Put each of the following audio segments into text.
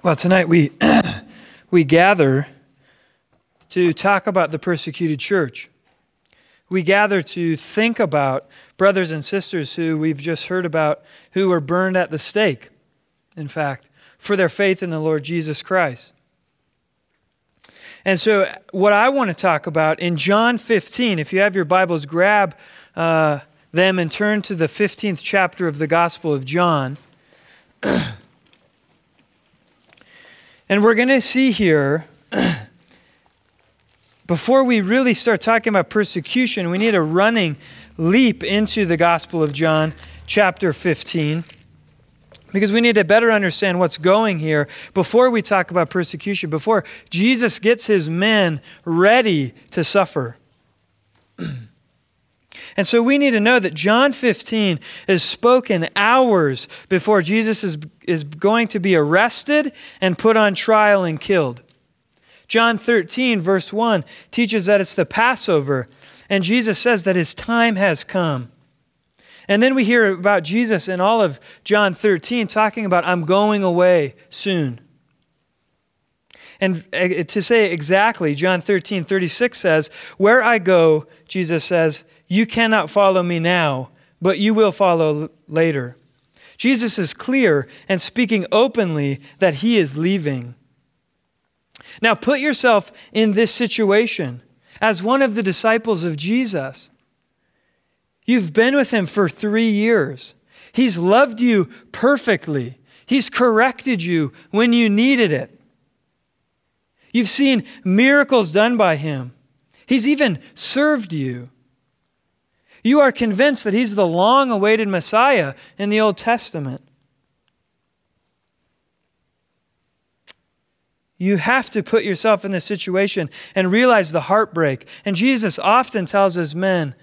Well, tonight we, we gather to talk about the persecuted church. We gather to think about brothers and sisters who we've just heard about who were burned at the stake, in fact, for their faith in the Lord Jesus Christ. And so, what I want to talk about in John 15, if you have your Bibles, grab uh, them and turn to the 15th chapter of the Gospel of John. And we're going to see here, before we really start talking about persecution, we need a running leap into the Gospel of John, chapter 15, because we need to better understand what's going here before we talk about persecution, before Jesus gets his men ready to suffer. And so we need to know that John 15 is spoken hours before Jesus is, is going to be arrested and put on trial and killed. John 13, verse 1, teaches that it's the Passover, and Jesus says that his time has come. And then we hear about Jesus in all of John 13 talking about, I'm going away soon. And uh, to say exactly, John 13, 36 says, Where I go, Jesus says, you cannot follow me now, but you will follow later. Jesus is clear and speaking openly that he is leaving. Now, put yourself in this situation as one of the disciples of Jesus. You've been with him for three years. He's loved you perfectly. He's corrected you when you needed it. You've seen miracles done by him. He's even served you. You are convinced that he's the long awaited Messiah in the Old Testament. You have to put yourself in this situation and realize the heartbreak. And Jesus often tells his men,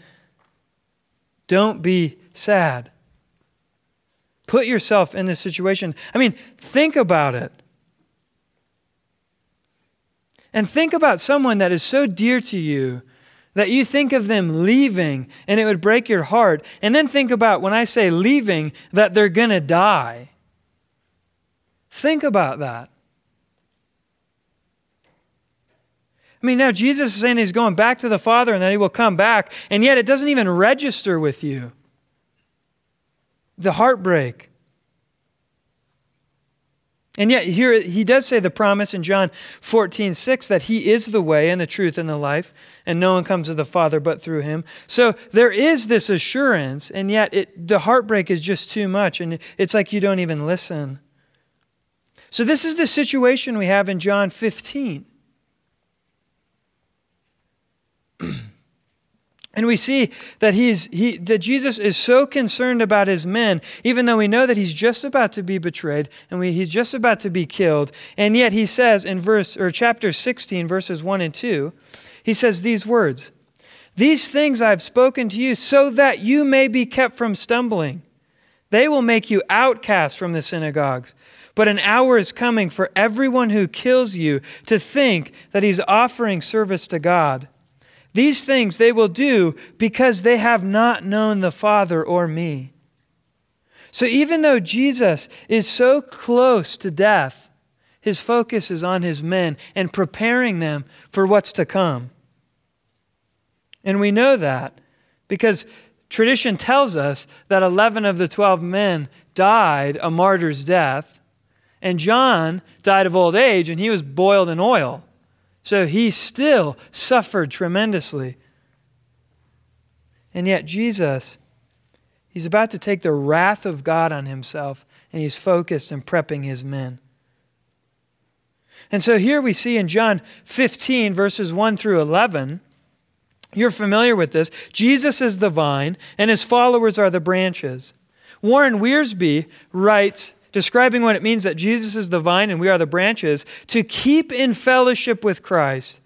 don't be sad. Put yourself in this situation. I mean, think about it. And think about someone that is so dear to you that you think of them leaving and it would break your heart. And then think about when I say leaving, that they're going to die. Think about that. I mean, now Jesus is saying he's going back to the Father and that he will come back, and yet it doesn't even register with you. The heartbreak. And yet, here he does say the promise in John 14, 6 that he is the way and the truth and the life, and no one comes to the Father but through him. So there is this assurance, and yet it, the heartbreak is just too much, and it's like you don't even listen. So, this is the situation we have in John 15. And we see that, he's, he, that Jesus is so concerned about his men, even though we know that he's just about to be betrayed and we, he's just about to be killed. And yet he says in verse or chapter 16, verses 1 and 2, he says these words These things I've spoken to you so that you may be kept from stumbling. They will make you outcasts from the synagogues. But an hour is coming for everyone who kills you to think that he's offering service to God. These things they will do because they have not known the Father or me. So even though Jesus is so close to death, his focus is on his men and preparing them for what's to come. And we know that because tradition tells us that 11 of the 12 men died a martyr's death, and John died of old age and he was boiled in oil. So he still suffered tremendously. And yet, Jesus, he's about to take the wrath of God on himself, and he's focused and prepping his men. And so here we see in John 15, verses 1 through 11, you're familiar with this. Jesus is the vine, and his followers are the branches. Warren Wiersbe writes describing what it means that Jesus is the vine and we are the branches, to keep in fellowship with Christ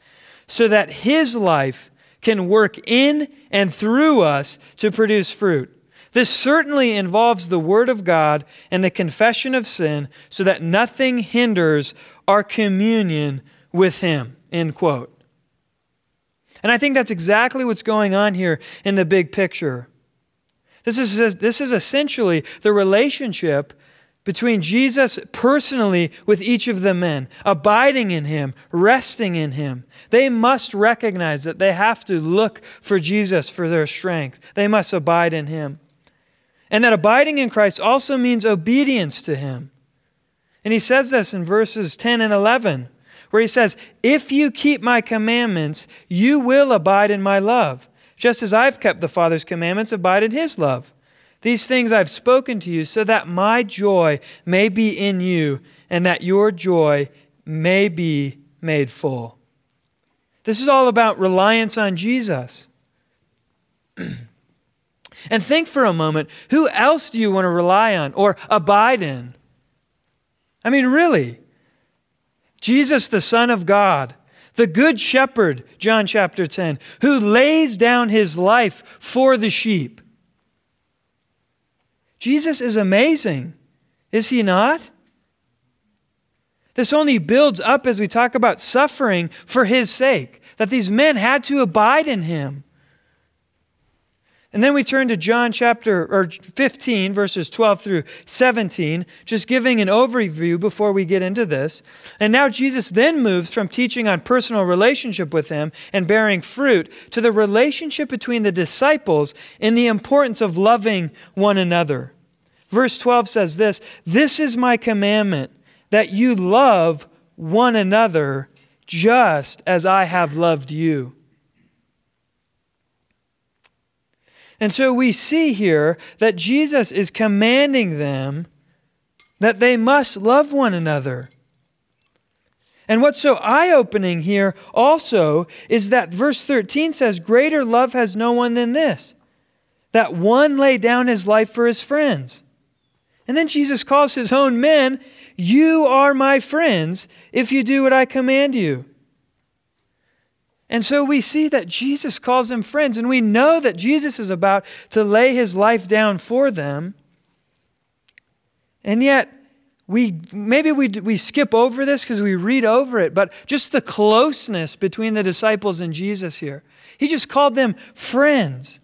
so that his life can work in and through us to produce fruit. This certainly involves the Word of God and the confession of sin so that nothing hinders our communion with Him. End quote. And I think that's exactly what's going on here in the big picture. This is, this is essentially the relationship between Jesus personally with each of the men, abiding in him, resting in him. They must recognize that they have to look for Jesus for their strength. They must abide in him. And that abiding in Christ also means obedience to him. And he says this in verses 10 and 11, where he says, If you keep my commandments, you will abide in my love, just as I've kept the Father's commandments, abide in his love. These things I've spoken to you so that my joy may be in you and that your joy may be made full. This is all about reliance on Jesus. and think for a moment who else do you want to rely on or abide in? I mean, really? Jesus, the Son of God, the Good Shepherd, John chapter 10, who lays down his life for the sheep. Jesus is amazing, is he not? This only builds up as we talk about suffering for his sake, that these men had to abide in him. And then we turn to John chapter or 15 verses 12 through 17, just giving an overview before we get into this. And now Jesus then moves from teaching on personal relationship with him and bearing fruit to the relationship between the disciples and the importance of loving one another. Verse 12 says this This is my commandment, that you love one another just as I have loved you. And so we see here that Jesus is commanding them that they must love one another. And what's so eye opening here also is that verse 13 says, Greater love has no one than this, that one lay down his life for his friends. And then Jesus calls his own men, You are my friends if you do what I command you. And so we see that Jesus calls them friends, and we know that Jesus is about to lay his life down for them. And yet, we maybe we, we skip over this because we read over it, but just the closeness between the disciples and Jesus here. He just called them friends.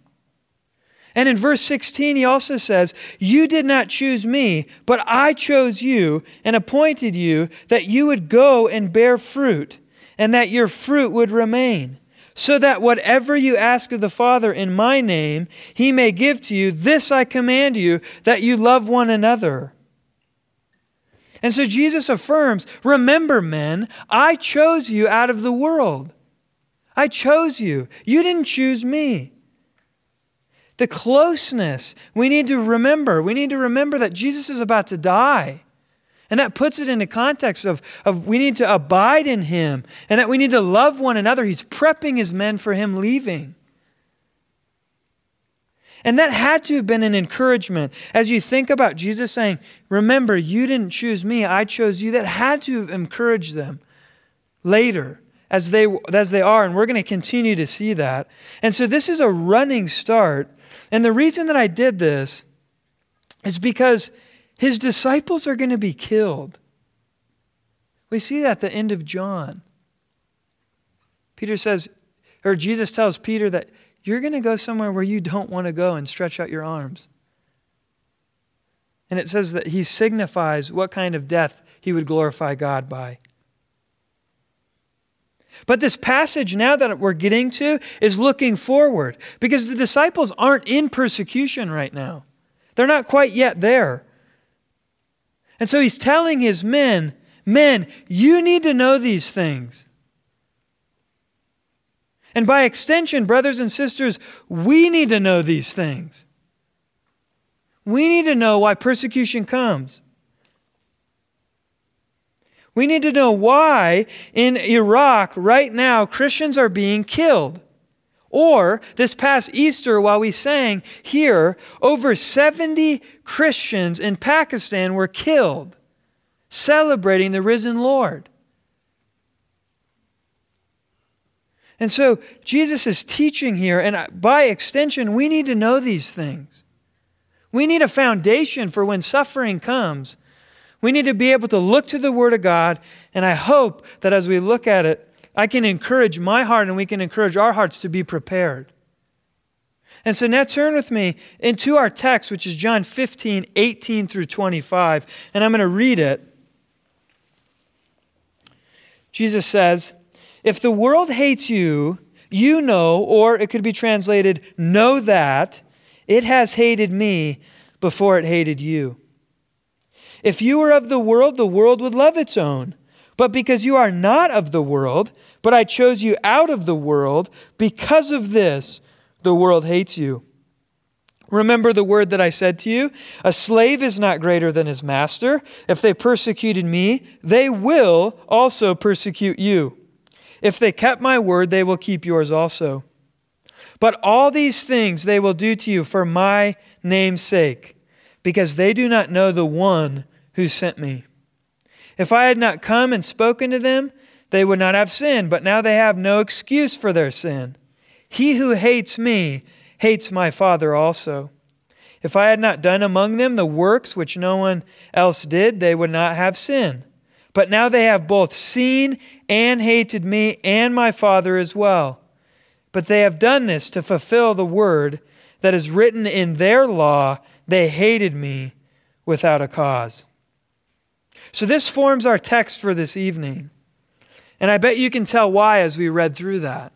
And in verse 16, he also says, You did not choose me, but I chose you and appointed you that you would go and bear fruit, and that your fruit would remain, so that whatever you ask of the Father in my name, he may give to you. This I command you, that you love one another. And so Jesus affirms Remember, men, I chose you out of the world. I chose you. You didn't choose me the closeness. We need to remember. We need to remember that Jesus is about to die. And that puts it into context of, of we need to abide in him and that we need to love one another. He's prepping his men for him leaving. And that had to have been an encouragement as you think about Jesus saying, Remember, you didn't choose me, I chose you. That had to have encouraged them later as they, as they are. And we're going to continue to see that. And so this is a running start and the reason that I did this is because his disciples are going to be killed. We see that at the end of John. Peter says, or Jesus tells Peter that you're going to go somewhere where you don't want to go and stretch out your arms. And it says that he signifies what kind of death he would glorify God by. But this passage now that we're getting to is looking forward because the disciples aren't in persecution right now. They're not quite yet there. And so he's telling his men, men, you need to know these things. And by extension, brothers and sisters, we need to know these things. We need to know why persecution comes. We need to know why in Iraq right now Christians are being killed. Or this past Easter, while we sang here, over 70 Christians in Pakistan were killed celebrating the risen Lord. And so Jesus is teaching here, and by extension, we need to know these things. We need a foundation for when suffering comes we need to be able to look to the Word of God, and I hope that as we look at it, I can encourage my heart and we can encourage our hearts to be prepared. And so now turn with me into our text, which is John 15, 18 through 25, and I'm going to read it. Jesus says, If the world hates you, you know, or it could be translated, know that it has hated me before it hated you. If you were of the world, the world would love its own. But because you are not of the world, but I chose you out of the world, because of this, the world hates you. Remember the word that I said to you? A slave is not greater than his master. If they persecuted me, they will also persecute you. If they kept my word, they will keep yours also. But all these things they will do to you for my name's sake, because they do not know the one who sent me. If I had not come and spoken to them, they would not have sinned, but now they have no excuse for their sin. He who hates me hates my Father also. If I had not done among them the works which no one else did, they would not have sin. But now they have both seen and hated me and my Father as well. But they have done this to fulfill the word that is written in their law they hated me without a cause. So, this forms our text for this evening. And I bet you can tell why as we read through that.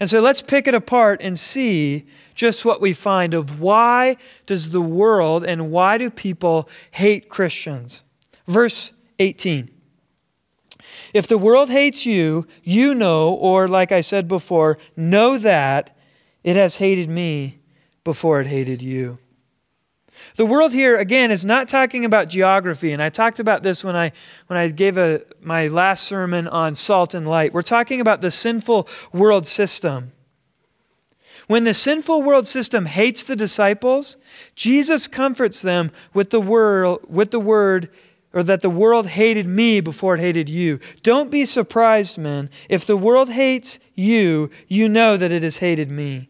And so let's pick it apart and see just what we find of why does the world and why do people hate Christians. Verse 18. If the world hates you, you know, or like I said before, know that it has hated me before it hated you. The world here, again, is not talking about geography, and I talked about this when I, when I gave a, my last sermon on salt and light. We're talking about the sinful world system. When the sinful world system hates the disciples, Jesus comforts them with the word, with the word or that the world hated me before it hated you. Don't be surprised, men. If the world hates you, you know that it has hated me.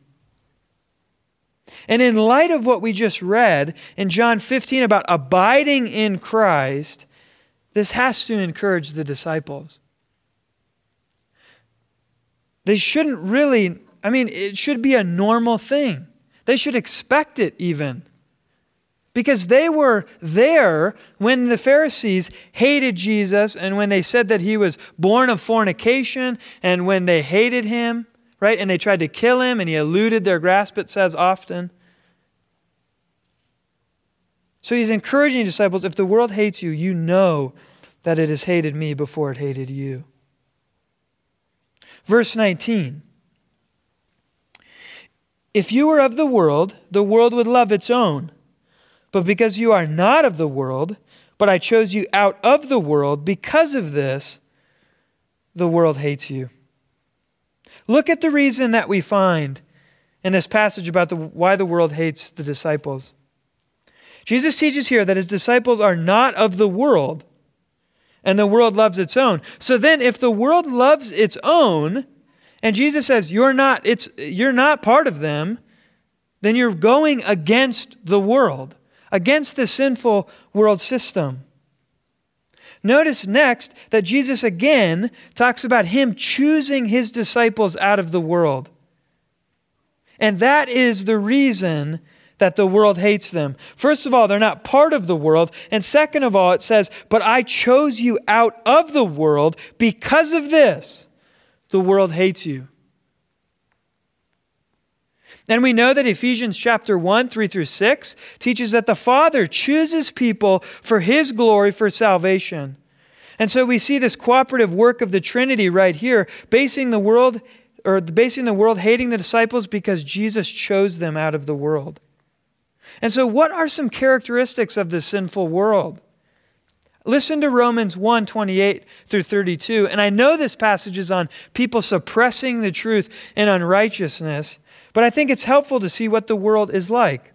And in light of what we just read in John 15 about abiding in Christ, this has to encourage the disciples. They shouldn't really, I mean, it should be a normal thing. They should expect it even. Because they were there when the Pharisees hated Jesus and when they said that he was born of fornication and when they hated him right? And they tried to kill him, and he eluded their grasp, it says often. So he's encouraging disciples if the world hates you, you know that it has hated me before it hated you. Verse 19 If you were of the world, the world would love its own. But because you are not of the world, but I chose you out of the world, because of this, the world hates you. Look at the reason that we find in this passage about the, why the world hates the disciples. Jesus teaches here that his disciples are not of the world, and the world loves its own. So then, if the world loves its own, and Jesus says you're not, it's, you're not part of them, then you're going against the world, against the sinful world system. Notice next that Jesus again talks about him choosing his disciples out of the world. And that is the reason that the world hates them. First of all, they're not part of the world. And second of all, it says, But I chose you out of the world. Because of this, the world hates you. And we know that Ephesians chapter 1, 3 through 6 teaches that the Father chooses people for his glory for salvation. And so we see this cooperative work of the Trinity right here, basing the world or basing the world hating the disciples because Jesus chose them out of the world. And so what are some characteristics of the sinful world? Listen to Romans 1 28 through 32. And I know this passage is on people suppressing the truth and unrighteousness. But I think it's helpful to see what the world is like.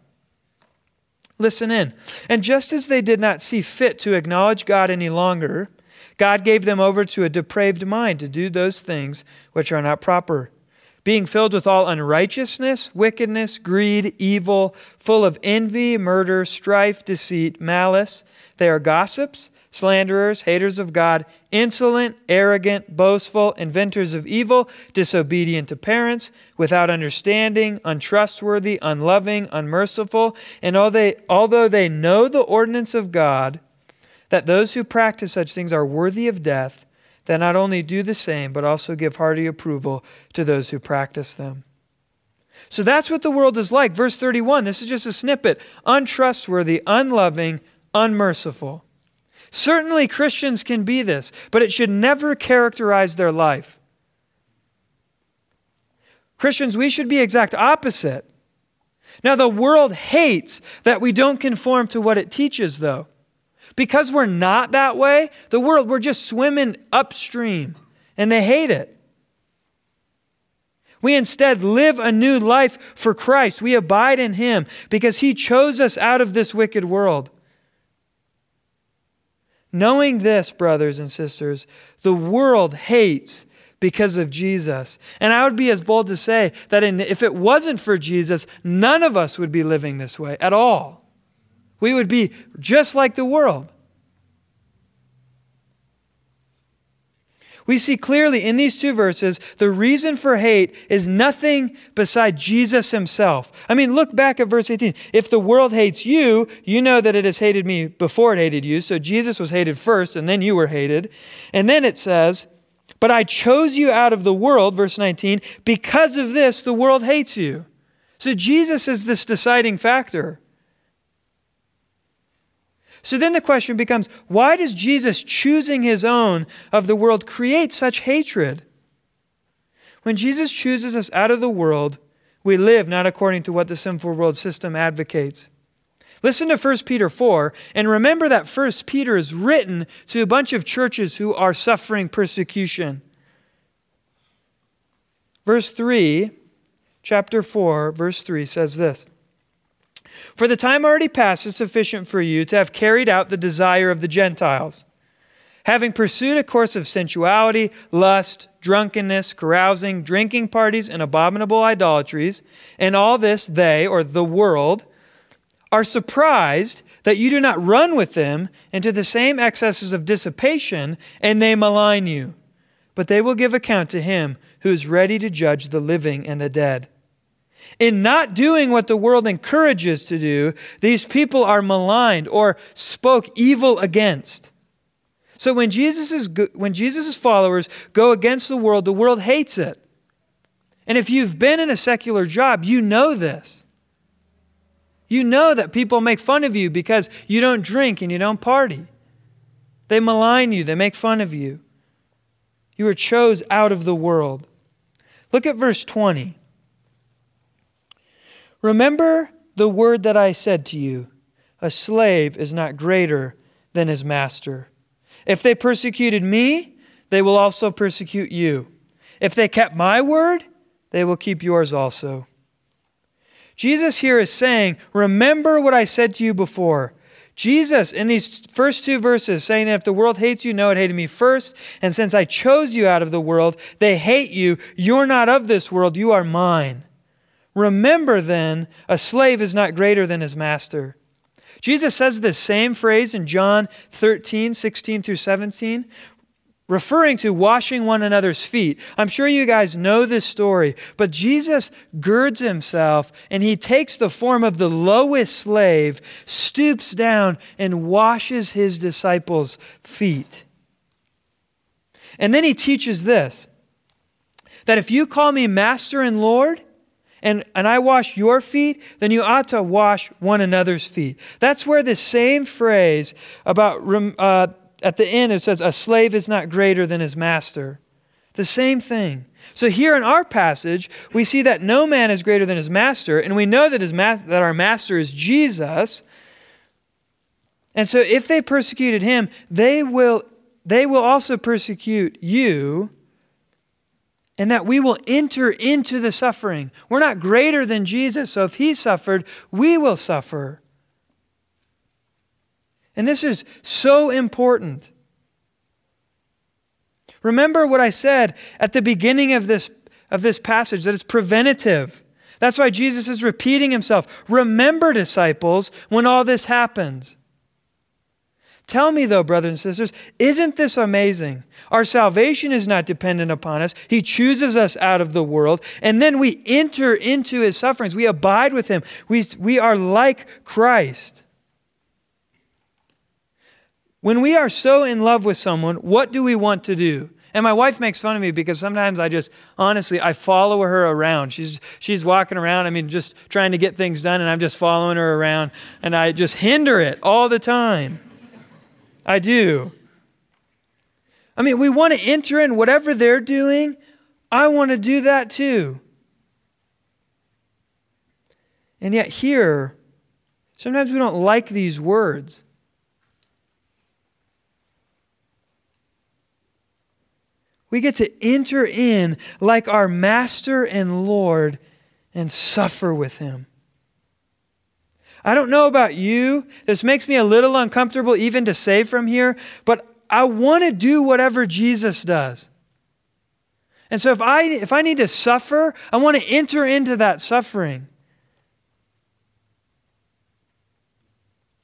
Listen in. And just as they did not see fit to acknowledge God any longer, God gave them over to a depraved mind to do those things which are not proper. Being filled with all unrighteousness, wickedness, greed, evil, full of envy, murder, strife, deceit, malice, they are gossips slanderers, haters of God, insolent, arrogant, boastful, inventors of evil, disobedient to parents, without understanding, untrustworthy, unloving, unmerciful. And although they know the ordinance of God, that those who practice such things are worthy of death, they not only do the same, but also give hearty approval to those who practice them. So that's what the world is like. Verse 31, this is just a snippet untrustworthy, unloving, unmerciful. Certainly, Christians can be this, but it should never characterize their life. Christians, we should be exact opposite. Now, the world hates that we don't conform to what it teaches, though. Because we're not that way, the world, we're just swimming upstream, and they hate it. We instead live a new life for Christ. We abide in Him because He chose us out of this wicked world. Knowing this, brothers and sisters, the world hates because of Jesus. And I would be as bold to say that in, if it wasn't for Jesus, none of us would be living this way at all. We would be just like the world. We see clearly in these two verses the reason for hate is nothing beside Jesus himself. I mean, look back at verse 18. If the world hates you, you know that it has hated me before it hated you. So Jesus was hated first, and then you were hated. And then it says, But I chose you out of the world, verse 19, because of this, the world hates you. So Jesus is this deciding factor. So then the question becomes why does Jesus choosing his own of the world create such hatred? When Jesus chooses us out of the world, we live not according to what the sinful world system advocates. Listen to 1 Peter 4 and remember that 1 Peter is written to a bunch of churches who are suffering persecution. Verse 3, chapter 4, verse 3 says this for the time already past is sufficient for you to have carried out the desire of the Gentiles, having pursued a course of sensuality, lust, drunkenness, carousing, drinking parties, and abominable idolatries, and all this they, or the world, are surprised that you do not run with them into the same excesses of dissipation, and they malign you. But they will give account to him who is ready to judge the living and the dead. In not doing what the world encourages to do, these people are maligned or spoke evil against. So when Jesus' when Jesus' followers go against the world, the world hates it. And if you've been in a secular job, you know this. You know that people make fun of you because you don't drink and you don't party. They malign you, they make fun of you. You were chose out of the world. Look at verse 20. Remember the word that I said to you a slave is not greater than his master. If they persecuted me, they will also persecute you. If they kept my word, they will keep yours also. Jesus here is saying, Remember what I said to you before. Jesus, in these first two verses, saying that if the world hates you, know it hated me first. And since I chose you out of the world, they hate you. You're not of this world, you are mine. Remember then, a slave is not greater than his master. Jesus says this same phrase in John 13, 16 through 17, referring to washing one another's feet. I'm sure you guys know this story, but Jesus girds himself and he takes the form of the lowest slave, stoops down, and washes his disciples' feet. And then he teaches this that if you call me master and Lord, and, and I wash your feet, then you ought to wash one another's feet. That's where the same phrase about, uh, at the end, it says, a slave is not greater than his master. The same thing. So here in our passage, we see that no man is greater than his master, and we know that, his ma- that our master is Jesus. And so if they persecuted him, they will, they will also persecute you and that we will enter into the suffering. We're not greater than Jesus, so if he suffered, we will suffer. And this is so important. Remember what I said at the beginning of this, of this passage that it's preventative. That's why Jesus is repeating himself. Remember, disciples, when all this happens. Tell me, though, brothers and sisters, isn't this amazing? Our salvation is not dependent upon us. He chooses us out of the world, and then we enter into his sufferings. We abide with him. We, we are like Christ. When we are so in love with someone, what do we want to do? And my wife makes fun of me because sometimes I just honestly I follow her around. She's she's walking around, I mean just trying to get things done and I'm just following her around and I just hinder it all the time. I do. I mean, we want to enter in whatever they're doing. I want to do that too. And yet, here, sometimes we don't like these words. We get to enter in like our Master and Lord and suffer with Him. I don't know about you. This makes me a little uncomfortable even to say from here, but I want to do whatever Jesus does. And so if I if I need to suffer, I want to enter into that suffering.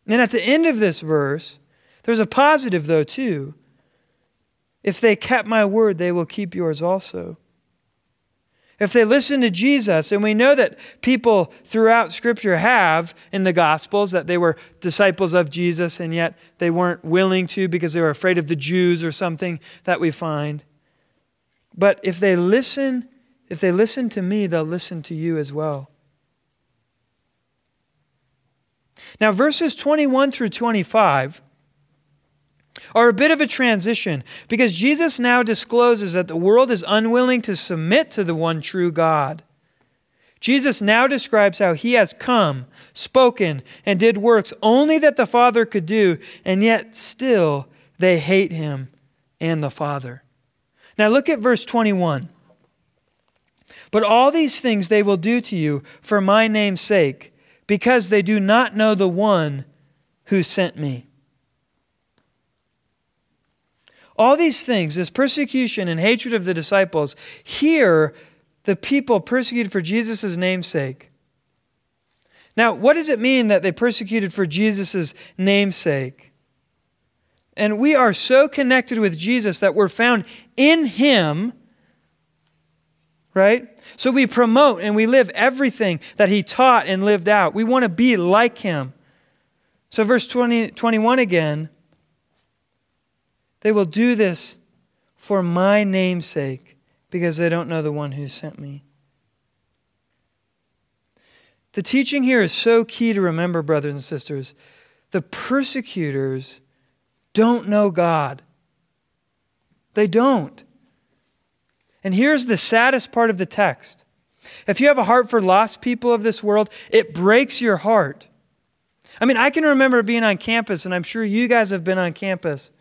And at the end of this verse, there's a positive though too. If they kept my word, they will keep yours also. If they listen to Jesus, and we know that people throughout Scripture have in the Gospels that they were disciples of Jesus and yet they weren't willing to because they were afraid of the Jews or something that we find. But if they listen, if they listen to me, they'll listen to you as well. Now, verses 21 through 25 are a bit of a transition because Jesus now discloses that the world is unwilling to submit to the one true God. Jesus now describes how he has come, spoken, and did works only that the Father could do, and yet still they hate him and the Father. Now look at verse 21. But all these things they will do to you for my name's sake, because they do not know the one who sent me. All these things, this persecution and hatred of the disciples, here the people persecuted for Jesus' namesake. Now, what does it mean that they persecuted for Jesus' namesake? And we are so connected with Jesus that we're found in Him, right? So we promote and we live everything that He taught and lived out. We want to be like Him. So, verse 20, 21 again they will do this for my name's sake, because they don't know the one who sent me. The teaching here is so key to remember, brothers and sisters. The persecutors don't know God. They don't. And here's the saddest part of the text. If you have a heart for lost people of this world, it breaks your heart. I mean, I can remember being on campus, and I'm sure you guys have been on campus.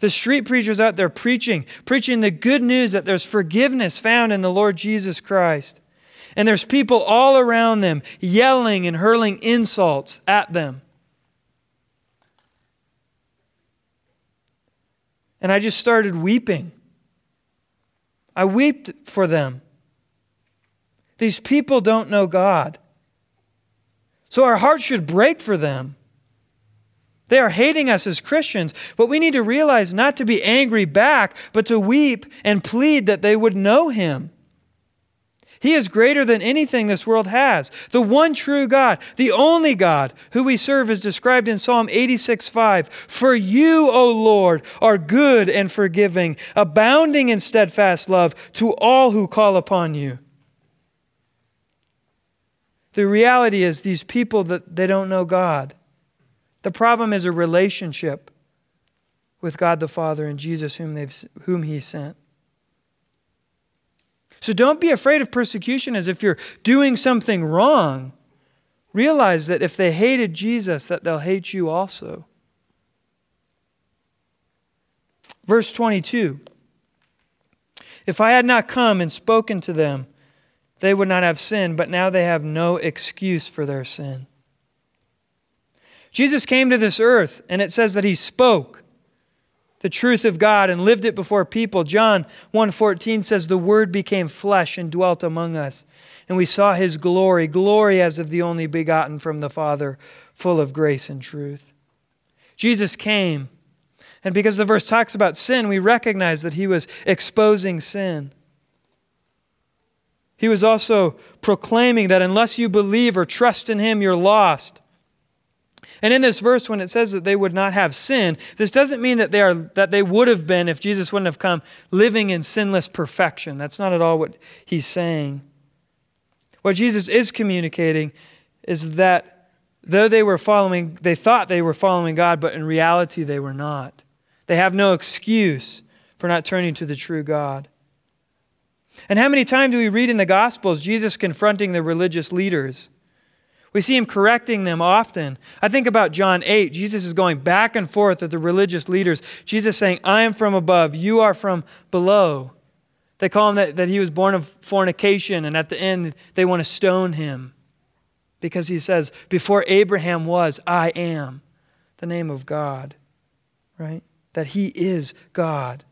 The street preachers out there preaching, preaching the good news that there's forgiveness found in the Lord Jesus Christ. And there's people all around them yelling and hurling insults at them. And I just started weeping. I wept for them. These people don't know God. So our hearts should break for them. They are hating us as Christians, but we need to realize not to be angry back, but to weep and plead that they would know Him. He is greater than anything this world has. The one true God, the only God who we serve, is described in Psalm 86 5. For you, O Lord, are good and forgiving, abounding in steadfast love to all who call upon you. The reality is, these people that they don't know God. The problem is a relationship with God the Father and Jesus, whom, they've, whom He sent. So don't be afraid of persecution as if you're doing something wrong. Realize that if they hated Jesus, that they'll hate you also. Verse 22 If I had not come and spoken to them, they would not have sinned, but now they have no excuse for their sin. Jesus came to this earth, and it says that he spoke the truth of God and lived it before people. John 1:14 says the word became flesh and dwelt among us, and we saw his glory, glory as of the only begotten from the Father, full of grace and truth. Jesus came And because the verse talks about sin, we recognize that he was exposing sin. He was also proclaiming that unless you believe or trust in him, you're lost. And in this verse, when it says that they would not have sin, this doesn't mean that they, are, that they would have been if Jesus wouldn't have come living in sinless perfection. That's not at all what he's saying. What Jesus is communicating is that though they were following, they thought they were following God, but in reality they were not. They have no excuse for not turning to the true God. And how many times do we read in the Gospels Jesus confronting the religious leaders? We see him correcting them often. I think about John 8. Jesus is going back and forth with the religious leaders. Jesus saying, I am from above, you are from below. They call him that, that he was born of fornication, and at the end, they want to stone him because he says, Before Abraham was, I am the name of God, right? That he is God.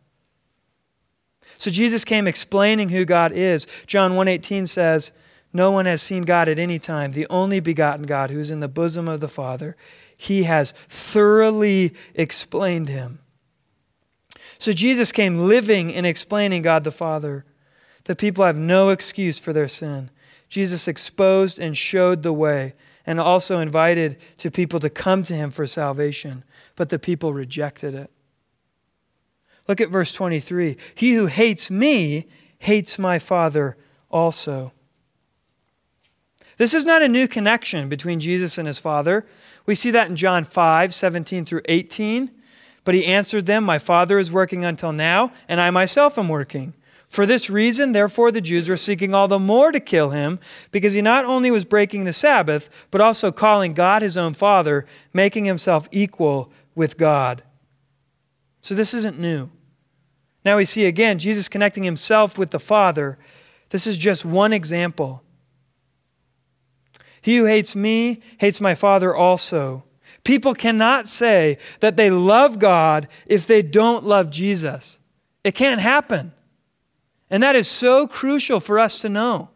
So Jesus came explaining who God is. John 1:18 says, "No one has seen God at any time, the only begotten God who is in the bosom of the Father. He has thoroughly explained him." So Jesus came living and explaining God the Father. The people have no excuse for their sin. Jesus exposed and showed the way and also invited to people to come to him for salvation, but the people rejected it. Look at verse 23. He who hates me hates my Father also. This is not a new connection between Jesus and his Father. We see that in John 5 17 through 18. But he answered them, My Father is working until now, and I myself am working. For this reason, therefore, the Jews were seeking all the more to kill him, because he not only was breaking the Sabbath, but also calling God his own Father, making himself equal with God. So this isn't new. Now we see again Jesus connecting himself with the Father. This is just one example. He who hates me hates my Father also. People cannot say that they love God if they don't love Jesus. It can't happen. And that is so crucial for us to know.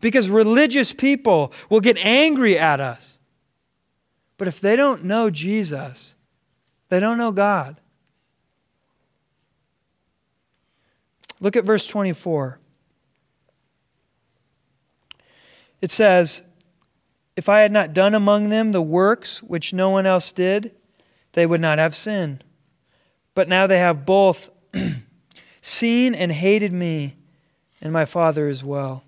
Because religious people will get angry at us. But if they don't know Jesus, they don't know God. Look at verse 24. It says, If I had not done among them the works which no one else did, they would not have sinned. But now they have both seen and hated me, and my Father as well.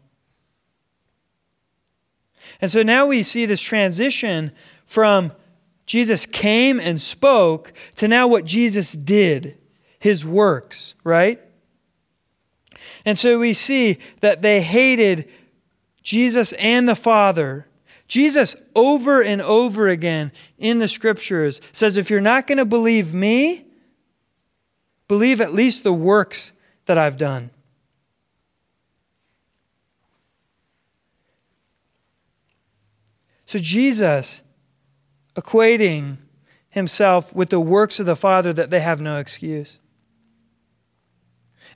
And so now we see this transition from Jesus came and spoke to now what Jesus did, his works, right? And so we see that they hated Jesus and the Father. Jesus, over and over again in the scriptures, says, If you're not going to believe me, believe at least the works that I've done. So Jesus equating himself with the works of the Father that they have no excuse.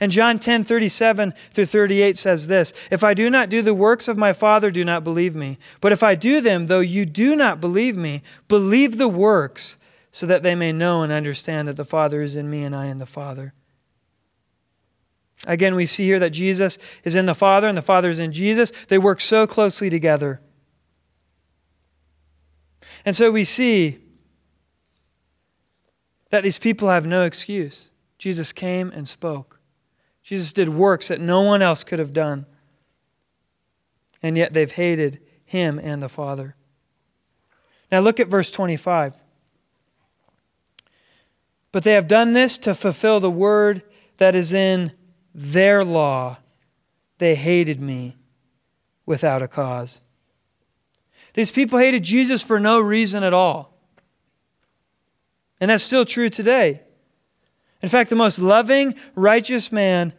And John 10 37 through 38 says this If I do not do the works of my Father, do not believe me. But if I do them, though you do not believe me, believe the works, so that they may know and understand that the Father is in me and I in the Father. Again, we see here that Jesus is in the Father and the Father is in Jesus. They work so closely together. And so we see that these people have no excuse. Jesus came and spoke. Jesus did works that no one else could have done. And yet they've hated him and the Father. Now look at verse 25. But they have done this to fulfill the word that is in their law. They hated me without a cause. These people hated Jesus for no reason at all. And that's still true today. In fact, the most loving, righteous man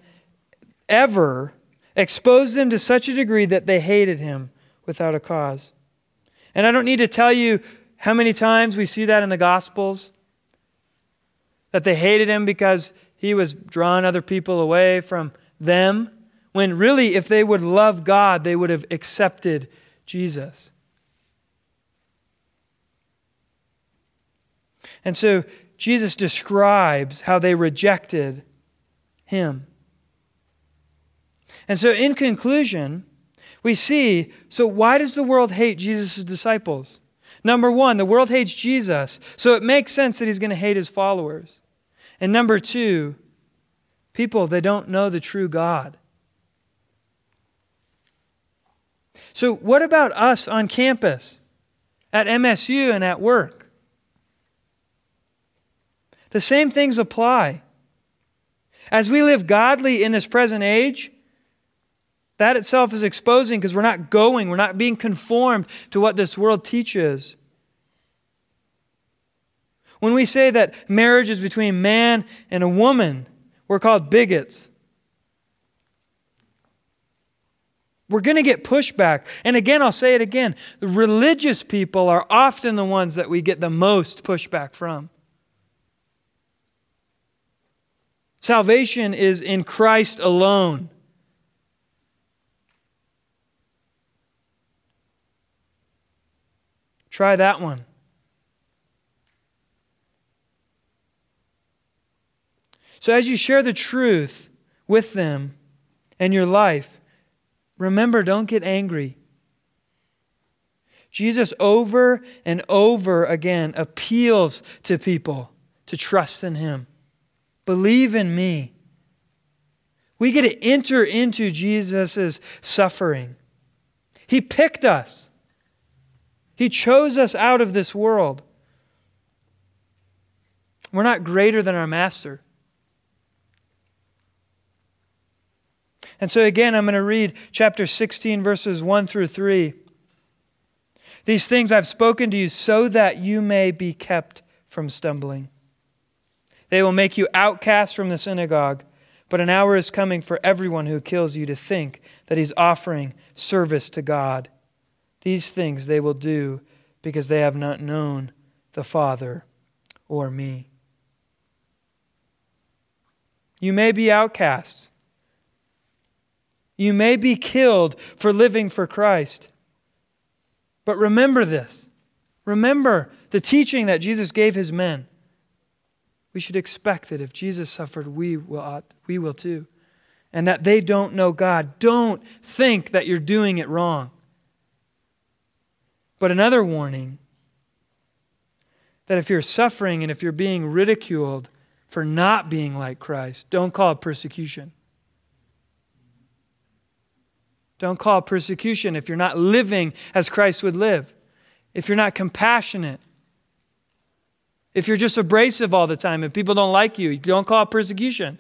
ever exposed them to such a degree that they hated him without a cause. And I don't need to tell you how many times we see that in the Gospels that they hated him because he was drawing other people away from them, when really, if they would love God, they would have accepted Jesus. And so Jesus describes how they rejected him. And so, in conclusion, we see so why does the world hate Jesus' disciples? Number one, the world hates Jesus, so it makes sense that he's going to hate his followers. And number two, people, they don't know the true God. So, what about us on campus, at MSU, and at work? The same things apply. As we live godly in this present age, that itself is exposing because we're not going, we're not being conformed to what this world teaches. When we say that marriage is between man and a woman, we're called bigots. We're going to get pushback. And again, I'll say it again the religious people are often the ones that we get the most pushback from. Salvation is in Christ alone. Try that one. So, as you share the truth with them and your life, remember don't get angry. Jesus, over and over again, appeals to people to trust in Him. Believe in me. We get to enter into Jesus' suffering. He picked us. He chose us out of this world. We're not greater than our master. And so, again, I'm going to read chapter 16, verses 1 through 3. These things I've spoken to you so that you may be kept from stumbling. They will make you outcast from the synagogue, but an hour is coming for everyone who kills you to think that he's offering service to God. These things they will do because they have not known the Father or me. You may be outcasts. You may be killed for living for Christ. But remember this. Remember the teaching that Jesus gave his men. We should expect that if Jesus suffered, we will, ought, we will too. And that they don't know God. Don't think that you're doing it wrong. But another warning that if you're suffering and if you're being ridiculed for not being like Christ, don't call it persecution. Don't call it persecution if you're not living as Christ would live, if you're not compassionate, if you're just abrasive all the time, if people don't like you, don't call it persecution.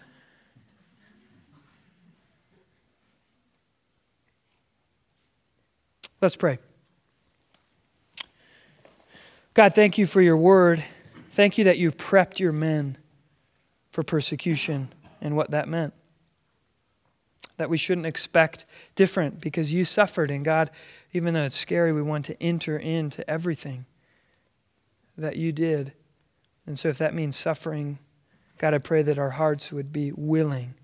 Let's pray. God, thank you for your word. Thank you that you prepped your men for persecution and what that meant. That we shouldn't expect different because you suffered. And God, even though it's scary, we want to enter into everything that you did. And so if that means suffering, God, I pray that our hearts would be willing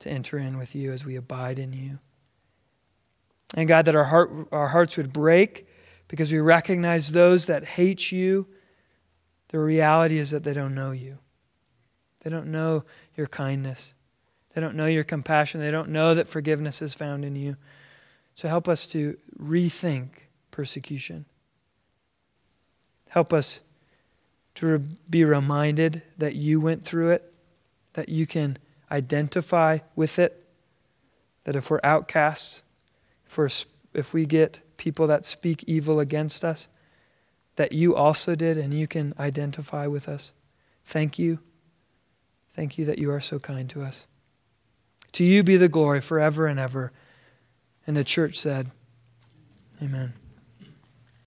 to enter in with you as we abide in you. And God, that our, heart, our hearts would break because we recognize those that hate you, the reality is that they don't know you. They don't know your kindness. They don't know your compassion. They don't know that forgiveness is found in you. So help us to rethink persecution. Help us to be reminded that you went through it, that you can identify with it, that if we're outcasts, if, we're, if we get people that speak evil against us that you also did and you can identify with us. Thank you. Thank you that you are so kind to us. To you be the glory forever and ever. And the church said, Amen.